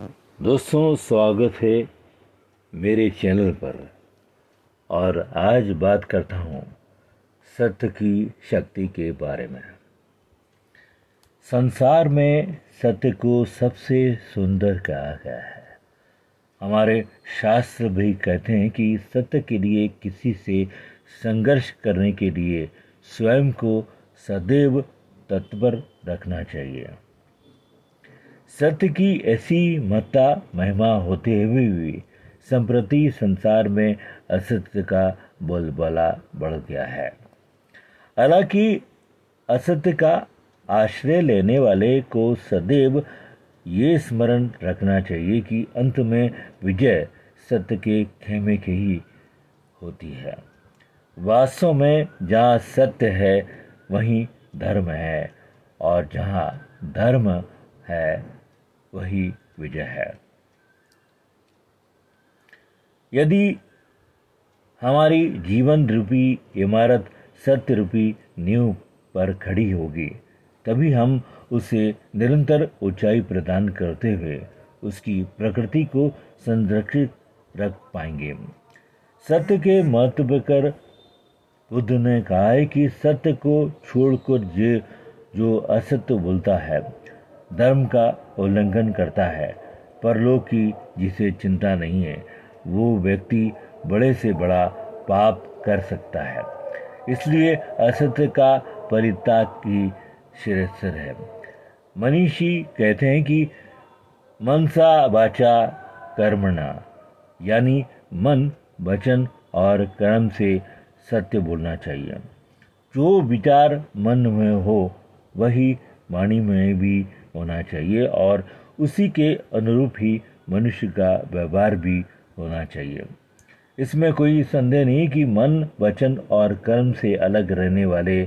दोस्तों, स्वागत है मेरे चैनल पर। और आज बात करता हूँ सत्य की शक्ति के बारे में। संसार में सत्य को सबसे सुंदर कहा गया है। हमारे शास्त्र भी कहते हैं कि सत्य के लिए किसी से संघर्ष करने के लिए स्वयं को सदैव तत्पर रखना चाहिए। सत्य की ऐसी महत्ता महिमा होते हुए भी संप्रति संसार में असत्य का बोलबाला बढ़ गया है। हालाँकि असत्य का आश्रय लेने वाले को सदैव ये स्मरण रखना चाहिए कि अंत में विजय सत्य के खेमे की ही होती है। वास्तव में जहाँ सत्य है, वहीं धर्म है और जहाँ धर्म है वही विजय है। यदि हमारी जीवन रूपी इमारत सत्य रूपी नींव पर खड़ी होगी, तभी हम उसे निरंतर ऊंचाई प्रदान करते हुए उसकी प्रकृति को संरक्षित रख पाएँगे। सत्य के महत्व कर बुद्ध ने कहा है कि सत्य को छोड़कर जो असत्य बोलता है धर्म का उल्लंघन करता है। परलोक की जिसे चिंता नहीं है, वो व्यक्ति बड़े से बड़ा पाप कर सकता है। इसलिए असत्य का परित्याग की श्रेष्ठ है। मनीषी कहते हैं कि मनसा बाचा कर्मणा, यानी मन, वचन और कर्म से सत्य बोलना चाहिए। जो विचार मन में हो, वही वाणी में भी होना चाहिए और उसी के अनुरूप ही मनुष्य का व्यवहार भी होना चाहिए। इसमें कोई संदेह नहीं कि मन, वचन और कर्म से अलग रहने वाले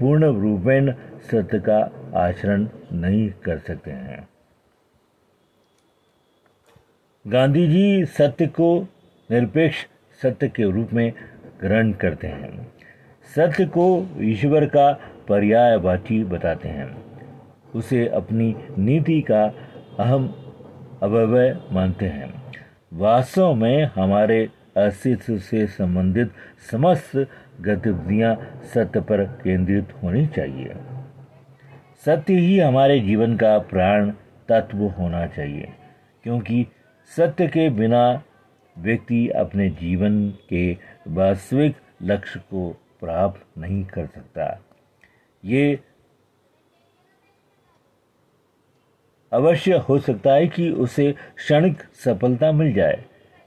पूर्ण रूपेण सत्य का आचरण नहीं कर सकते हैं। गांधी जी सत्य को निरपेक्ष सत्य के रूप में ग्रहण करते हैं। सत्य को ईश्वर का पर्यायवाची बताते हैं। उसे अपनी नीति का अहम अवयव मानते हैं। वास्तव में हमारे अस्तित्व से संबंधित समस्त गतिविधियाँ सत्य पर केंद्रित होनी चाहिए। सत्य ही हमारे जीवन का प्राण तत्व होना चाहिए, क्योंकि सत्य के बिना व्यक्ति अपने जीवन के वास्तविक लक्ष्य को प्राप्त नहीं कर सकता। ये अवश्य हो सकता है कि उसे क्षणिक सफलता मिल जाए,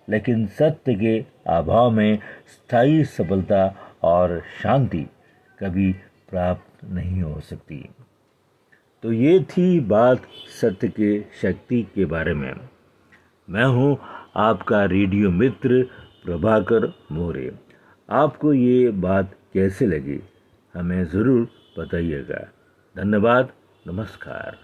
लेकिन सत्य के अभाव में स्थायी सफलता और शांति कभी प्राप्त नहीं हो सकती। तो ये थी बात सत्य के शक्ति के बारे में। मैं हूँ आपका रेडियो मित्र प्रभाकर मोरे। आपको ये बात कैसे लगी, हमें ज़रूर बताइएगा। धन्यवाद, नमस्कार।